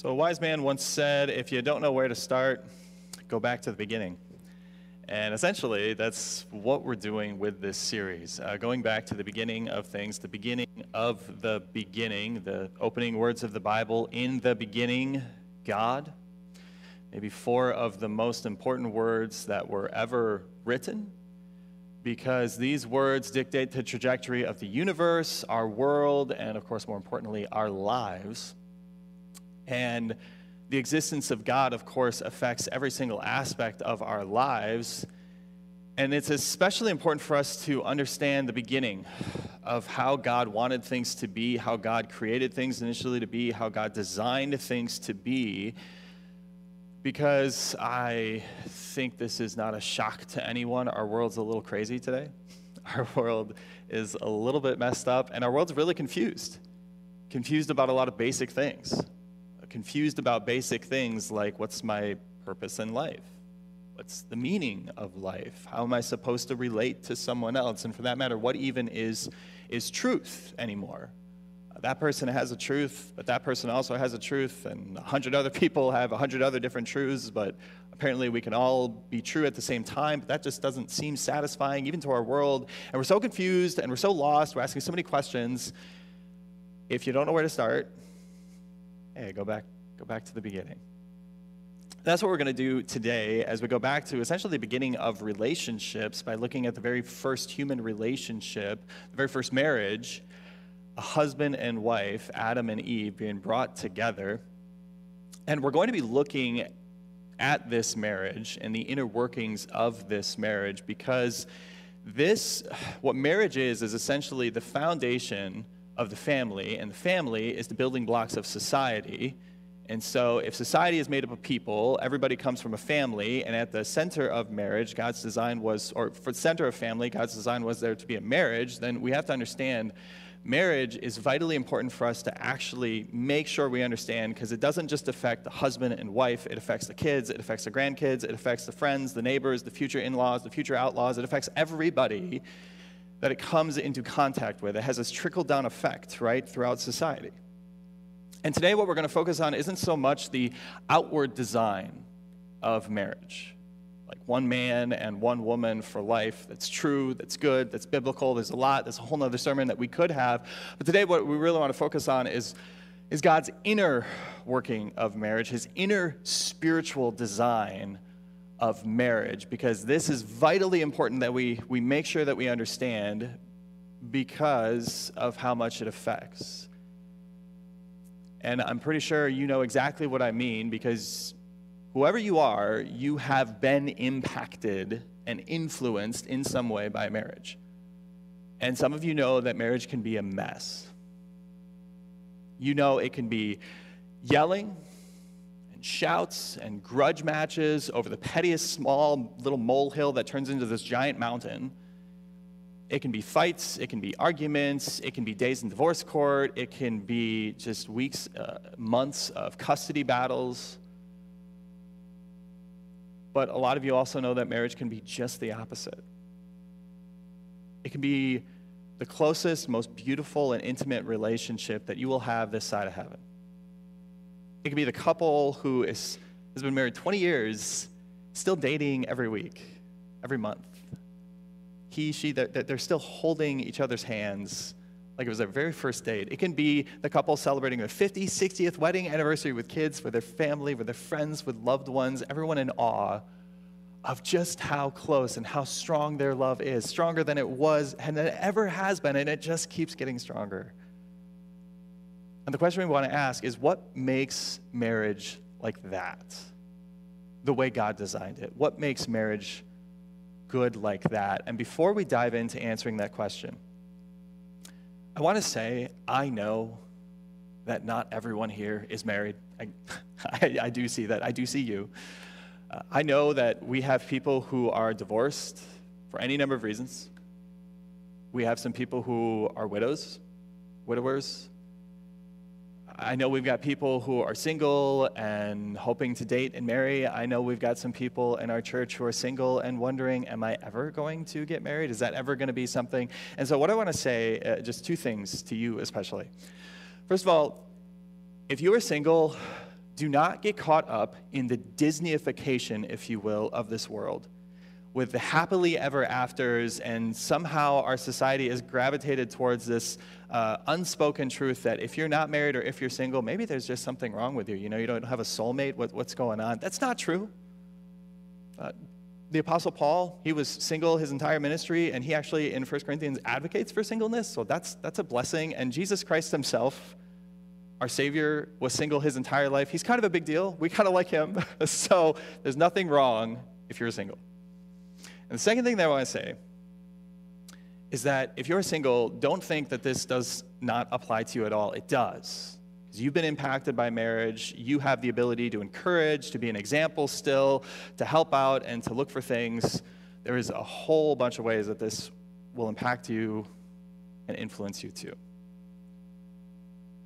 So, a wise man once said, if you don't know where to start, go back to the beginning. And essentially, that's what we're doing with this series. Uh, going back to the beginning of things, the beginning of the beginning, the opening words of the Bible, in the beginning, God. Maybe four of the most important words that were ever written, because these words dictate the trajectory of the universe, our world, and of course, more importantly, our lives. And the existence of God, of course, affects every single aspect of our lives. And it's especially important for us to understand the beginning of how God wanted things to be, how God created things initially to be, how God designed things to be. Because I think this is not a shock to anyone. Our world's a little crazy today. Our world is a little bit messed up, and our world's really confused. Confused about a lot of basic things confused about basic things like what's my purpose in life? What's the meaning of life? How am I supposed to relate to someone else? And for that matter, what even is, is truth anymore? That person has a truth, but that person also has a truth, and a hundred other people have a hundred other different truths, but apparently we can all be true at the same time, but that just doesn't seem satisfying even to our world. And we're so confused and we're so lost, we're asking so many questions. If you don't know where to start, hey, go back, go back to the beginning. That's what we're going to do today as we go back to essentially the beginning of relationships by looking at the very first human relationship, the very first marriage, a husband and wife, Adam and Eve, being brought together. And we're going to be looking at this marriage and the inner workings of this marriage because this, what marriage is, is essentially the foundation of the family, and the family is the building blocks of society. And so, if society is made up of people, everybody comes from a family, and at the center of marriage, God's design was, or for the center of family, God's design was there to be a marriage, then we have to understand marriage is vitally important for us to actually make sure we understand because it doesn't just affect the husband and wife, it affects the kids, it affects the grandkids, it affects the friends, the neighbors, the future in laws, the future outlaws, it affects everybody that it comes into contact with. It has this trickle down effect, right, throughout society. And today, what we're going to focus on isn't so much the outward design of marriage, like one man and one woman for life that's true, that's good, that's biblical. There's a lot, there's a whole other sermon that we could have. But today, what we really want to focus on is, is God's inner working of marriage, his inner spiritual design of marriage because this is vitally important that we, we make sure that we understand because of how much it affects. And I'm pretty sure you know exactly what I mean because whoever you are, you have been impacted and influenced in some way by marriage. And some of you know that marriage can be a mess. You know it can be yelling, and shouts and grudge matches over the pettiest small little molehill that turns into this giant mountain. It can be fights, it can be arguments, it can be days in divorce court, it can be just weeks, uh, months of custody battles. But a lot of you also know that marriage can be just the opposite. It can be the closest, most beautiful, and intimate relationship that you will have this side of heaven. It could be the couple who is, has been married 20 years, still dating every week, every month. He, she, they're, they're still holding each other's hands like it was their very first date. It can be the couple celebrating their 50th, 60th wedding anniversary with kids, with their family, with their friends, with loved ones, everyone in awe of just how close and how strong their love is, stronger than it was and it ever has been, and it just keeps getting stronger. And the question we want to ask is what makes marriage like that? The way God designed it. What makes marriage good like that? And before we dive into answering that question, I want to say I know that not everyone here is married. I, I, I do see that. I do see you. Uh, I know that we have people who are divorced for any number of reasons. We have some people who are widows, widowers. I know we've got people who are single and hoping to date and marry. I know we've got some people in our church who are single and wondering, am I ever going to get married? Is that ever going to be something? And so, what I want to say, uh, just two things to you especially. First of all, if you are single, do not get caught up in the Disneyification, if you will, of this world with the happily ever afters, and somehow our society has gravitated towards this uh, unspoken truth that if you're not married or if you're single, maybe there's just something wrong with you. You know, you don't have a soulmate. What, what's going on? That's not true. Uh, the Apostle Paul, he was single his entire ministry, and he actually in 1 Corinthians advocates for singleness, so that's, that's a blessing. And Jesus Christ himself, our Savior, was single his entire life. He's kind of a big deal. We kind of like him. so there's nothing wrong if you're single. And the second thing that I want to say is that if you're single, don't think that this does not apply to you at all. It does. Because you've been impacted by marriage, you have the ability to encourage, to be an example still, to help out, and to look for things. There is a whole bunch of ways that this will impact you and influence you too.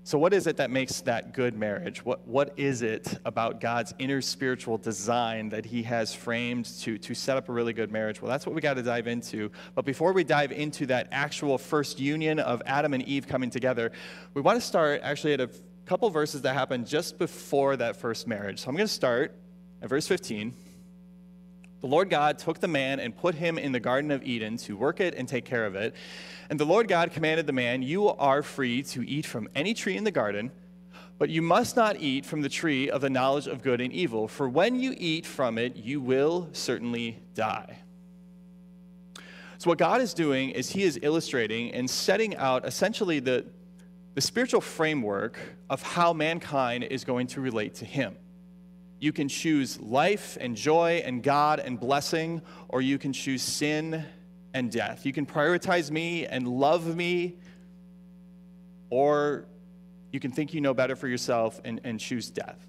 So, what is it that makes that good marriage? What, what is it about God's inner spiritual design that He has framed to, to set up a really good marriage? Well, that's what we got to dive into. But before we dive into that actual first union of Adam and Eve coming together, we want to start actually at a couple verses that happened just before that first marriage. So, I'm going to start at verse 15. The Lord God took the man and put him in the Garden of Eden to work it and take care of it. And the Lord God commanded the man, You are free to eat from any tree in the garden, but you must not eat from the tree of the knowledge of good and evil, for when you eat from it, you will certainly die. So, what God is doing is He is illustrating and setting out essentially the, the spiritual framework of how mankind is going to relate to Him. You can choose life and joy and God and blessing, or you can choose sin and death. You can prioritize me and love me, or you can think you know better for yourself and, and choose death.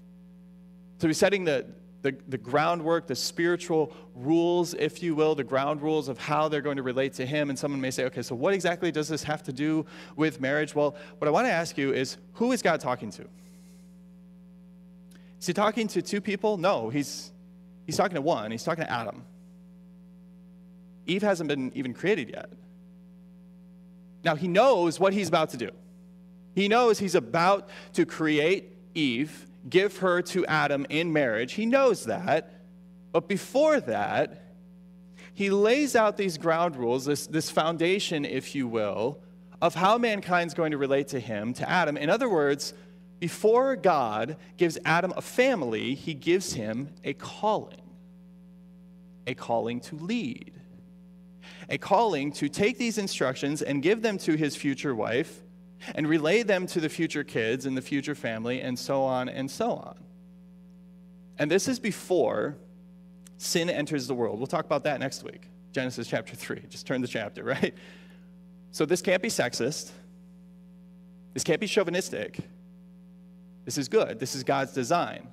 So he's setting the, the, the groundwork, the spiritual rules, if you will, the ground rules of how they're going to relate to him. And someone may say, okay, so what exactly does this have to do with marriage? Well, what I want to ask you is who is God talking to? Is he talking to two people? No, he's, he's talking to one. He's talking to Adam. Eve hasn't been even created yet. Now, he knows what he's about to do. He knows he's about to create Eve, give her to Adam in marriage. He knows that. But before that, he lays out these ground rules, this, this foundation, if you will, of how mankind's going to relate to him, to Adam. In other words, before God gives Adam a family, he gives him a calling a calling to lead, a calling to take these instructions and give them to his future wife and relay them to the future kids and the future family, and so on and so on. And this is before sin enters the world. We'll talk about that next week. Genesis chapter 3. Just turn the chapter, right? So this can't be sexist. This can't be chauvinistic. This is good. This is God's design.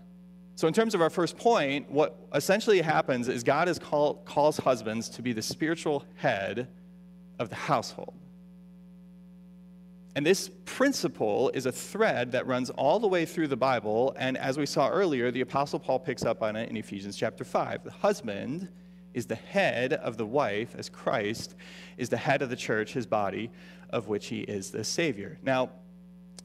So, in terms of our first point, what essentially happens is God is call, calls husbands to be the spiritual head of the household. And this principle is a thread that runs all the way through the Bible. And as we saw earlier, the Apostle Paul picks up on it in Ephesians chapter 5. The husband is the head of the wife, as Christ is the head of the church, his body, of which he is the Savior. Now,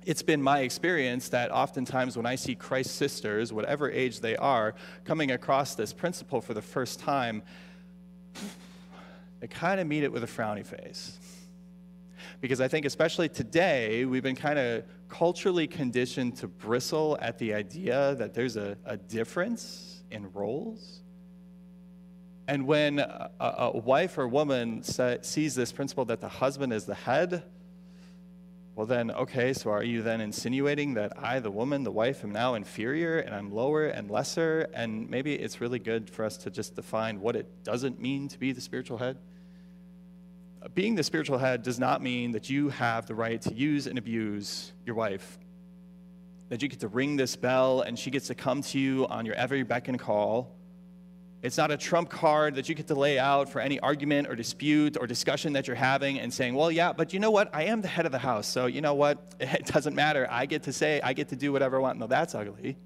it's been my experience that oftentimes when I see Christ sisters, whatever age they are, coming across this principle for the first time, they kind of meet it with a frowny face. Because I think, especially today, we've been kind of culturally conditioned to bristle at the idea that there's a, a difference in roles. And when a, a wife or woman sees this principle that the husband is the head, well, then, okay, so are you then insinuating that I, the woman, the wife, am now inferior and I'm lower and lesser? And maybe it's really good for us to just define what it doesn't mean to be the spiritual head. Being the spiritual head does not mean that you have the right to use and abuse your wife, that you get to ring this bell and she gets to come to you on your every beck and call it's not a trump card that you get to lay out for any argument or dispute or discussion that you're having and saying, well, yeah, but you know what? I am the head of the house. So you know what? It doesn't matter. I get to say, I get to do whatever I want. No, that's ugly.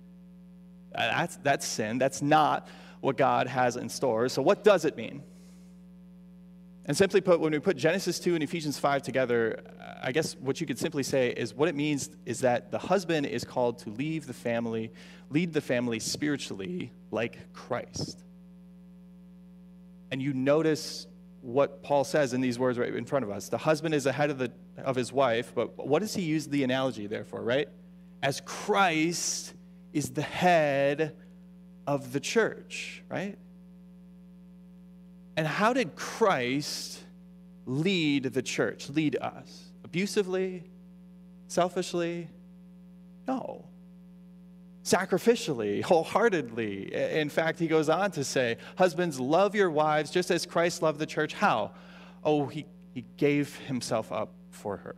Uh, that's, that's sin. That's not what God has in store. So what does it mean? And simply put, when we put Genesis 2 and Ephesians 5 together, I guess what you could simply say is what it means is that the husband is called to leave the family, lead the family spiritually like Christ. And you notice what Paul says in these words right in front of us. The husband is ahead of, the, of his wife, but what does he use the analogy there for, right? As Christ is the head of the church, right? And how did Christ lead the church, lead us? Abusively? Selfishly? No. Sacrificially, wholeheartedly. In fact, he goes on to say, Husbands, love your wives just as Christ loved the church. How? Oh, he, he gave himself up for her.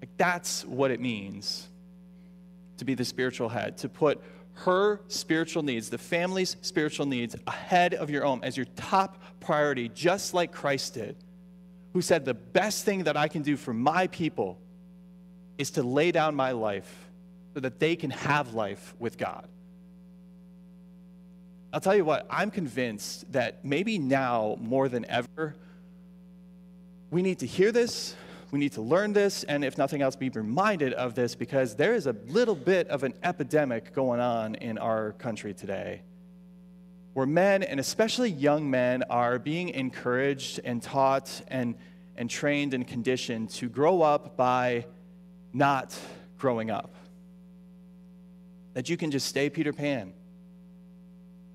Like, that's what it means to be the spiritual head, to put her spiritual needs, the family's spiritual needs, ahead of your own as your top priority, just like Christ did, who said, The best thing that I can do for my people is to lay down my life so that they can have life with God. I'll tell you what, I'm convinced that maybe now more than ever, we need to hear this, we need to learn this, and if nothing else, be reminded of this because there is a little bit of an epidemic going on in our country today where men, and especially young men, are being encouraged and taught and, and trained and conditioned to grow up by not growing up. That you can just stay Peter Pan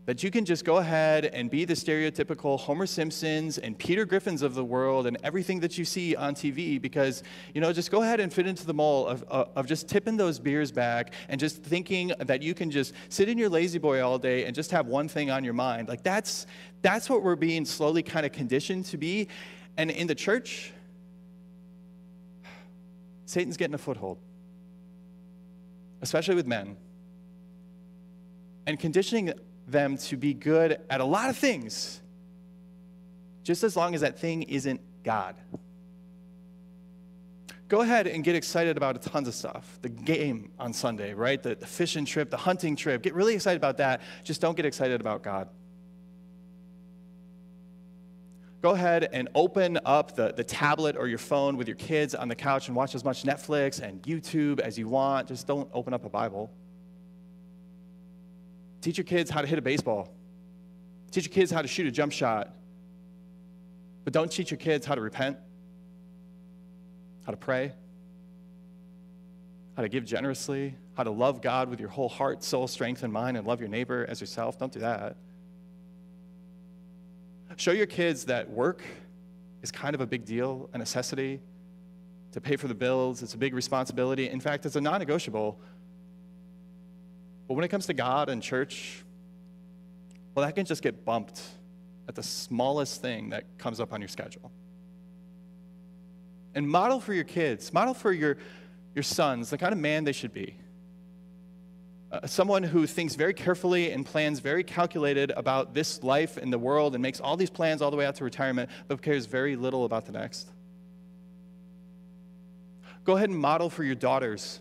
that you can just go ahead and be the stereotypical Homer Simpsons and Peter Griffins of the world and everything that you see on TV because, you know, just go ahead and fit into the mold of, of, of, just tipping those beers back and just thinking that you can just sit in your lazy boy all day and just have one thing on your mind. Like that's, that's what we're being slowly kind of conditioned to be. And in the church, Satan's getting a foothold, especially with men. And conditioning them to be good at a lot of things, just as long as that thing isn't God. Go ahead and get excited about tons of stuff. The game on Sunday, right? The, the fishing trip, the hunting trip. Get really excited about that. Just don't get excited about God. Go ahead and open up the, the tablet or your phone with your kids on the couch and watch as much Netflix and YouTube as you want. Just don't open up a Bible. Teach your kids how to hit a baseball. Teach your kids how to shoot a jump shot. But don't teach your kids how to repent, how to pray, how to give generously, how to love God with your whole heart, soul, strength, and mind, and love your neighbor as yourself. Don't do that. Show your kids that work is kind of a big deal, a necessity to pay for the bills. It's a big responsibility. In fact, it's a non negotiable but when it comes to God and church, well, that can just get bumped at the smallest thing that comes up on your schedule. And model for your kids, model for your, your sons the kind of man they should be. Uh, someone who thinks very carefully and plans very calculated about this life and the world and makes all these plans all the way out to retirement, but cares very little about the next. Go ahead and model for your daughters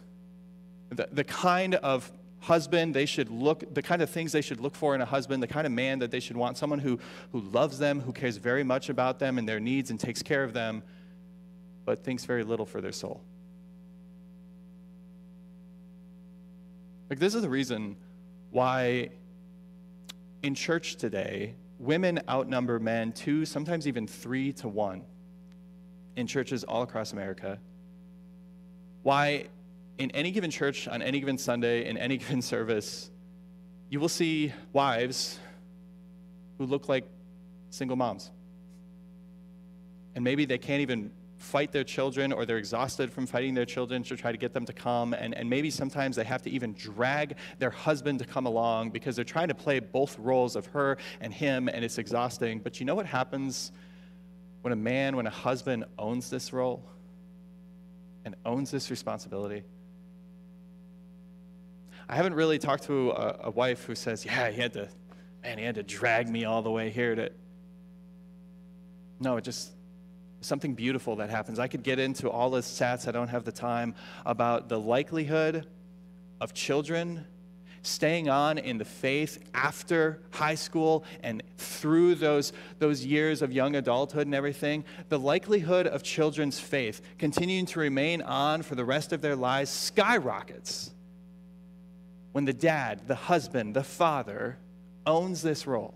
the, the kind of husband they should look the kind of things they should look for in a husband the kind of man that they should want someone who who loves them who cares very much about them and their needs and takes care of them but thinks very little for their soul. Like this is the reason why in church today women outnumber men two sometimes even three to one in churches all across america. Why in any given church, on any given Sunday, in any given service, you will see wives who look like single moms. And maybe they can't even fight their children or they're exhausted from fighting their children to try to get them to come. And, and maybe sometimes they have to even drag their husband to come along because they're trying to play both roles of her and him, and it's exhausting. But you know what happens when a man, when a husband owns this role and owns this responsibility? I haven't really talked to a, a wife who says, yeah, he had to, man, he had to drag me all the way here to. No, it just something beautiful that happens. I could get into all the stats, I don't have the time, about the likelihood of children staying on in the faith after high school and through those, those years of young adulthood and everything, the likelihood of children's faith continuing to remain on for the rest of their lives skyrockets when the dad, the husband, the father owns this role.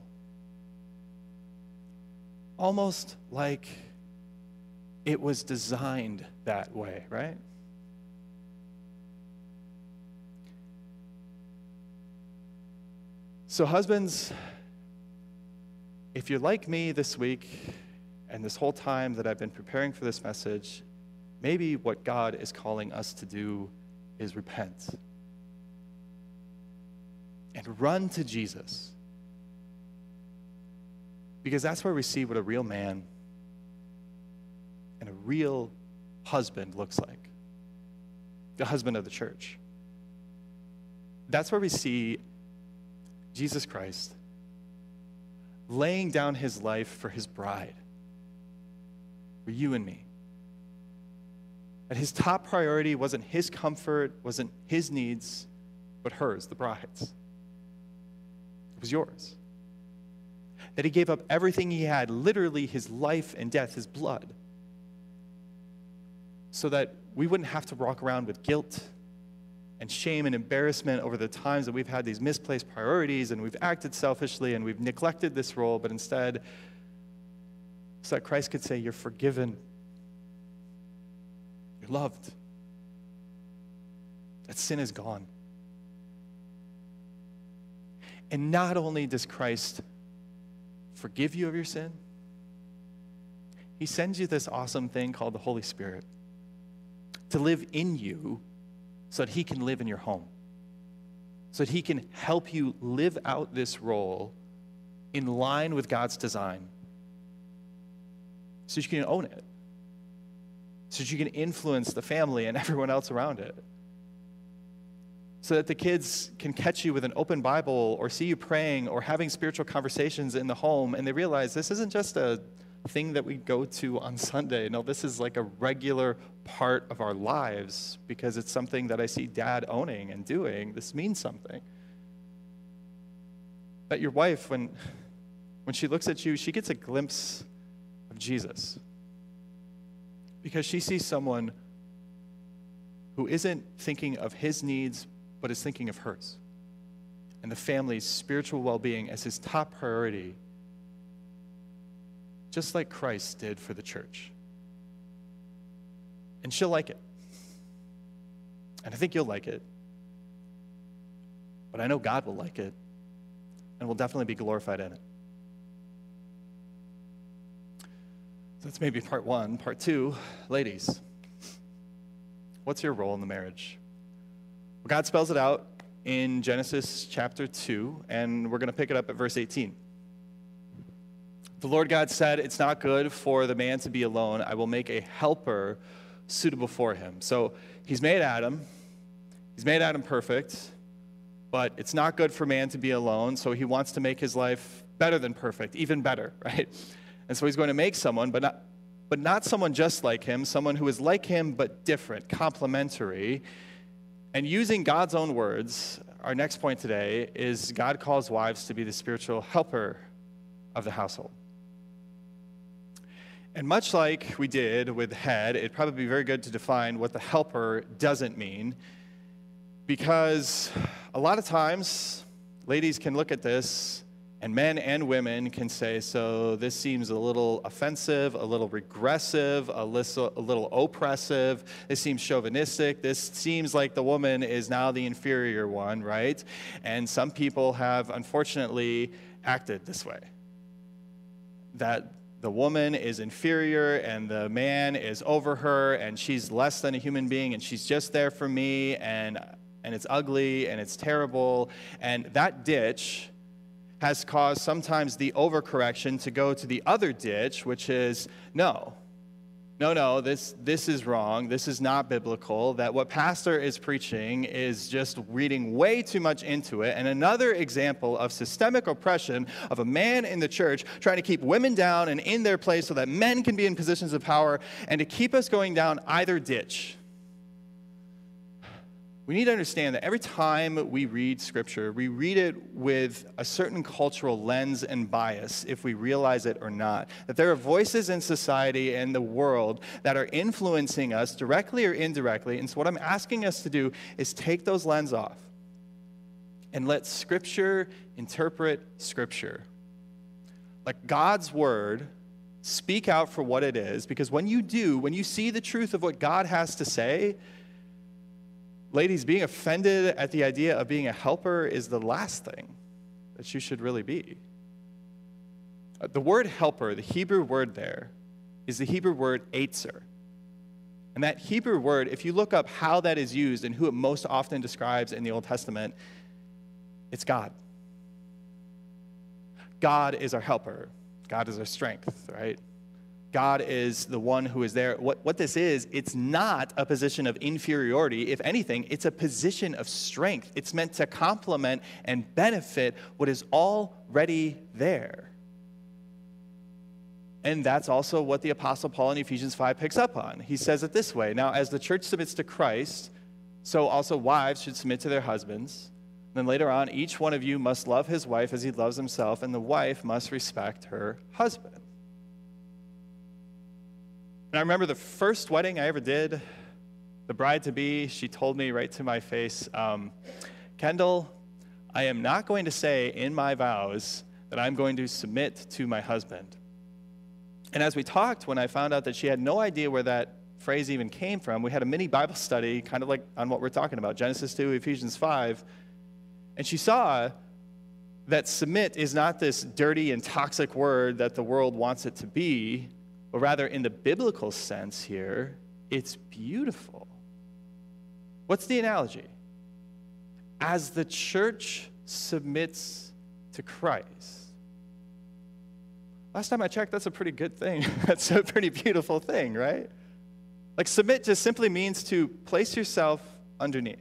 Almost like it was designed that way, right? So, husbands, if you're like me this week and this whole time that I've been preparing for this message, maybe what God is calling us to do is repent and run to Jesus. Because that's where we see what a real man and a real husband looks like the husband of the church. That's where we see Jesus Christ laying down his life for his bride, for you and me. That his top priority wasn't his comfort, wasn't his needs, but hers, the bride's. It was yours. That he gave up everything he had, literally his life and death, his blood, so that we wouldn't have to walk around with guilt and shame and embarrassment over the times that we've had these misplaced priorities and we've acted selfishly and we've neglected this role, but instead, so that Christ could say, You're forgiven, you're loved, that sin is gone. And not only does Christ forgive you of your sin, He sends you this awesome thing called the Holy Spirit to live in you so that He can live in your home, so that He can help you live out this role in line with God's design, so that you can own it, so that you can influence the family and everyone else around it. So that the kids can catch you with an open Bible or see you praying or having spiritual conversations in the home, and they realize this isn't just a thing that we go to on Sunday. No, this is like a regular part of our lives because it's something that I see dad owning and doing. This means something. That your wife, when, when she looks at you, she gets a glimpse of Jesus because she sees someone who isn't thinking of his needs, but is thinking of hers and the family's spiritual well being as his top priority just like Christ did for the church. And she'll like it. And I think you'll like it. But I know God will like it and will definitely be glorified in it. So that's maybe part one. Part two, ladies, what's your role in the marriage? God spells it out in Genesis chapter 2, and we're going to pick it up at verse 18. The Lord God said, It's not good for the man to be alone. I will make a helper suitable for him. So he's made Adam. He's made Adam perfect, but it's not good for man to be alone. So he wants to make his life better than perfect, even better, right? And so he's going to make someone, but not, but not someone just like him, someone who is like him but different, complementary. And using God's own words, our next point today is God calls wives to be the spiritual helper of the household. And much like we did with head, it'd probably be very good to define what the helper doesn't mean. Because a lot of times, ladies can look at this, and men and women can say, so this seems a little offensive, a little regressive, a little, a little oppressive. This seems chauvinistic. This seems like the woman is now the inferior one, right? And some people have unfortunately acted this way. That the woman is inferior and the man is over her and she's less than a human being and she's just there for me and and it's ugly and it's terrible and that ditch has caused sometimes the overcorrection to go to the other ditch which is no no, no, this, this is wrong. This is not biblical. That what pastor is preaching is just reading way too much into it. And another example of systemic oppression of a man in the church trying to keep women down and in their place so that men can be in positions of power and to keep us going down either ditch. We need to understand that every time we read scripture, we read it with a certain cultural lens and bias, if we realize it or not. That there are voices in society and the world that are influencing us directly or indirectly. And so, what I'm asking us to do is take those lenses off and let scripture interpret scripture. Like God's word, speak out for what it is, because when you do, when you see the truth of what God has to say, Ladies, being offended at the idea of being a helper is the last thing that you should really be. Uh, the word helper, the Hebrew word there, is the Hebrew word ezer. And that Hebrew word, if you look up how that is used and who it most often describes in the Old Testament, it's God. God is our helper. God is our strength, right? God is the one who is there. What, what this is, it's not a position of inferiority. If anything, it's a position of strength. It's meant to complement and benefit what is already there. And that's also what the Apostle Paul in Ephesians 5 picks up on. He says it this way Now, as the church submits to Christ, so also wives should submit to their husbands. Then later on, each one of you must love his wife as he loves himself, and the wife must respect her husband. And I remember the first wedding I ever did, the bride to be, she told me right to my face, um, Kendall, I am not going to say in my vows that I'm going to submit to my husband. And as we talked, when I found out that she had no idea where that phrase even came from, we had a mini Bible study, kind of like on what we're talking about Genesis 2, Ephesians 5. And she saw that submit is not this dirty and toxic word that the world wants it to be, but rather in the biblical sense here, it's beautiful. What's the analogy? As the church submits to Christ. Last time I checked, that's a pretty good thing. that's a pretty beautiful thing, right? Like, submit just simply means to place yourself underneath.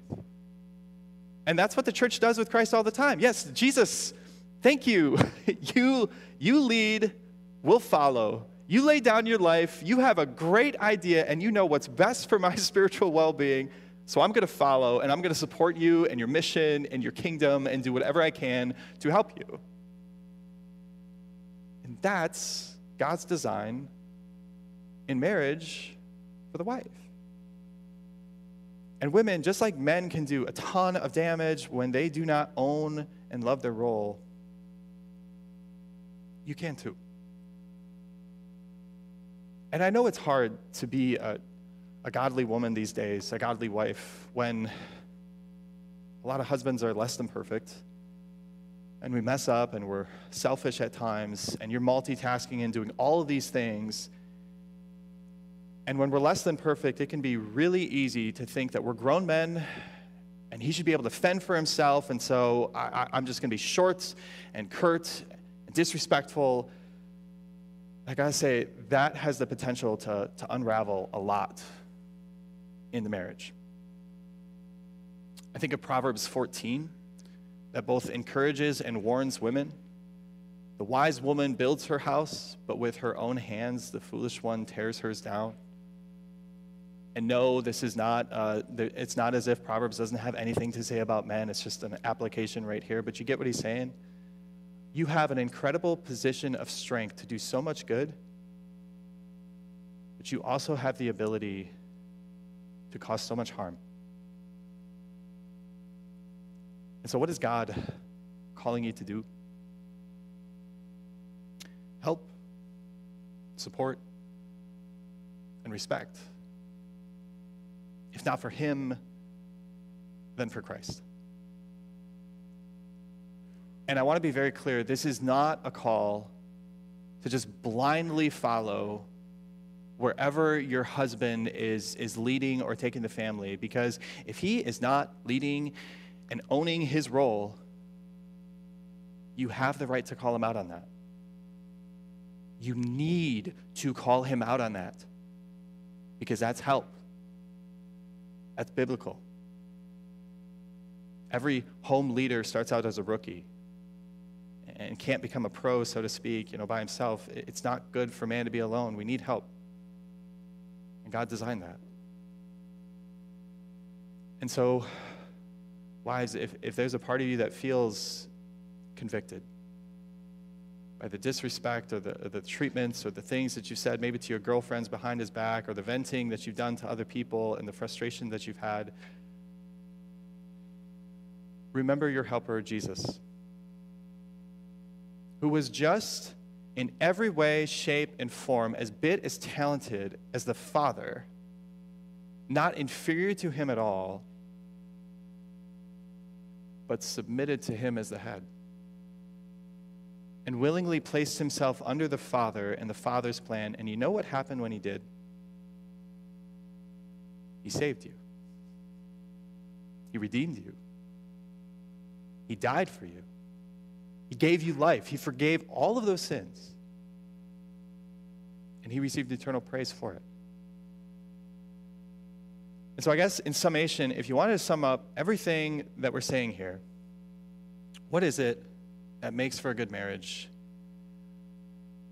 And that's what the church does with Christ all the time. Yes, Jesus, thank you. you, you lead, we'll follow. You lay down your life, you have a great idea, and you know what's best for my spiritual well being. So I'm going to follow, and I'm going to support you and your mission and your kingdom and do whatever I can to help you. And that's God's design in marriage for the wife. And women, just like men can do a ton of damage when they do not own and love their role, you can too. And I know it's hard to be a, a godly woman these days, a godly wife, when a lot of husbands are less than perfect and we mess up and we're selfish at times and you're multitasking and doing all of these things. And when we're less than perfect, it can be really easy to think that we're grown men and he should be able to fend for himself. And so I, am just going to be short and curt and disrespectful I gotta say, that has the potential to, to unravel a lot in the marriage. I think of Proverbs 14 that both encourages and warns women. The wise woman builds her house, but with her own hands, the foolish one tears hers down. And no, this is not, uh, it's not as if Proverbs doesn't have anything to say about men. It's just an application right here, but you get what he's saying? You have an incredible position of strength to do so much good, but you also have the ability to cause so much harm. And so, what is God calling you to do? Help, support, and respect. If not for Him, then for Christ. And I want to be very clear this is not a call to just blindly follow wherever your husband is, is leading or taking the family, because if he is not leading and owning his role, you have the right to call him out on that. You need to call him out on that because that's help. That's biblical. Every home leader starts out as a rookie and can't become a pro, so to speak, you know, by himself. It's not good for man to be alone. We need help. And God designed that. And so Wives, if, if there's a part of you that feels convicted by the disrespect or the, or the treatments or the things that you said maybe to your girlfriends behind his back or the venting that you've done to other people and the frustration that you've had, remember your helper, Jesus, who was just in every way, shape, and form as bit as talented as the Father, not inferior to him at all, but submitted to him as the head, and willingly placed himself under the Father and the Father's plan. And you know what happened when he did? He saved you, he redeemed you, he died for you. He gave you life. He forgave all of those sins. And he received eternal praise for it. And so, I guess in summation, if you wanted to sum up everything that we're saying here, what is it that makes for a good marriage?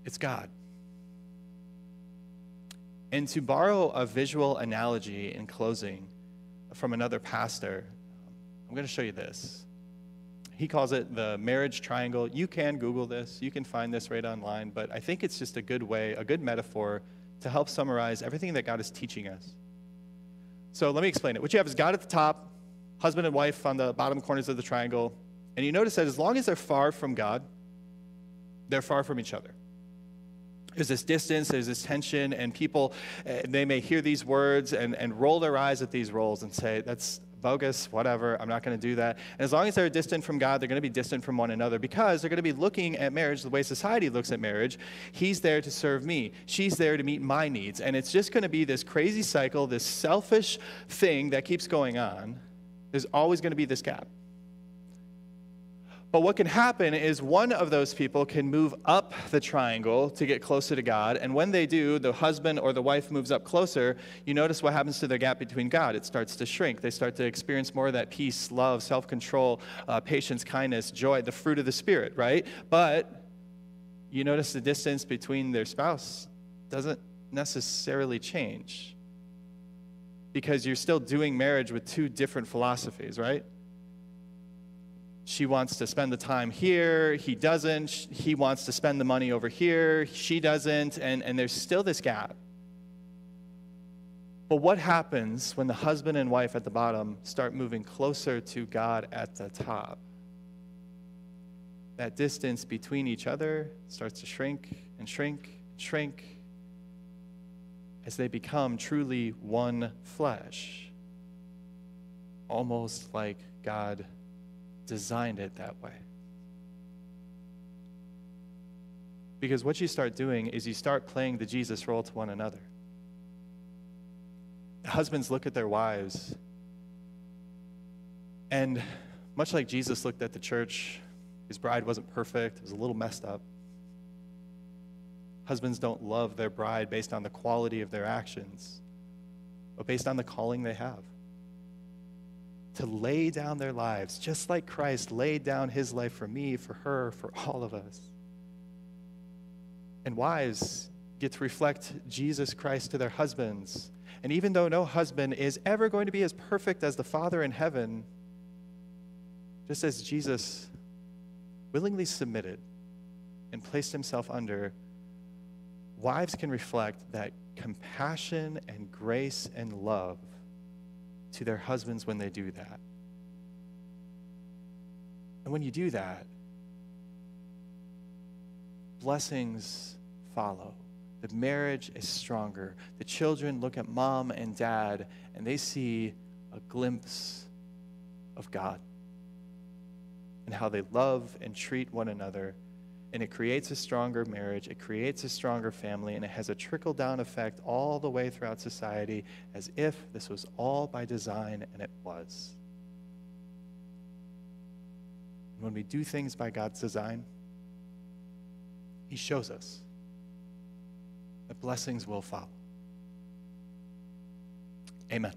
It's God. And to borrow a visual analogy in closing from another pastor, I'm going to show you this. He calls it the marriage triangle. You can Google this, you can find this right online, but I think it's just a good way, a good metaphor to help summarize everything that God is teaching us. So let me explain it. What you have is God at the top, husband and wife on the bottom corners of the triangle. And you notice that as long as they're far from God, they're far from each other. There's this distance, there's this tension, and people, uh, they may hear these words and, and roll their eyes at these roles and say, that's, bogus, whatever, I'm not going to do that. And as long as they're distant from God, they're going to be distant from one another because they're going to be looking at marriage the way society looks at marriage. He's there to serve me, she's there to meet my needs. And it's just going to be this crazy cycle, this selfish thing that keeps going on. There's always going to be this gap. But what can happen is one of those people can move up the triangle to get closer to God. And when they do, the husband or the wife moves up closer, you notice what happens to the gap between God. It starts to shrink. They start to experience more of that peace, love, self control, uh, patience, kindness, joy, the fruit of the Spirit, right? But you notice the distance between their spouse doesn't necessarily change because you're still doing marriage with two different philosophies, right? She wants to spend the time here, he doesn't. He wants to spend the money over here, she doesn't. And, and there's still this gap. But what happens when the husband and wife at the bottom start moving closer to God at the top? That distance between each other starts to shrink and shrink and shrink as they become truly one flesh, almost like God designed it that way. Because what you start doing is you start playing the Jesus role to one another. Husbands look at their wives, and much like Jesus looked at the church, his bride wasn't perfect, it was a little messed up. Husbands don't love their bride based on the quality of their actions, but based on the calling they have to lay down their lives, just like Christ laid down his life for me, for her, for all of us. And wives get to reflect Jesus Christ to their husbands. And even though no husband is ever going to be as perfect as the Father in heaven, just as Jesus willingly submitted and placed himself under, wives can reflect that compassion and grace and love to their husbands when they do that. And when you do that, blessings follow. The marriage is stronger. The children look at mom and dad and they see a glimpse of God and how they love and treat one another and it creates a stronger marriage, it creates a stronger family, and it has a trickle down effect all the way throughout society as if this was all by design, and it was. when we do things by God's design, He shows us that blessings will follow. Amen.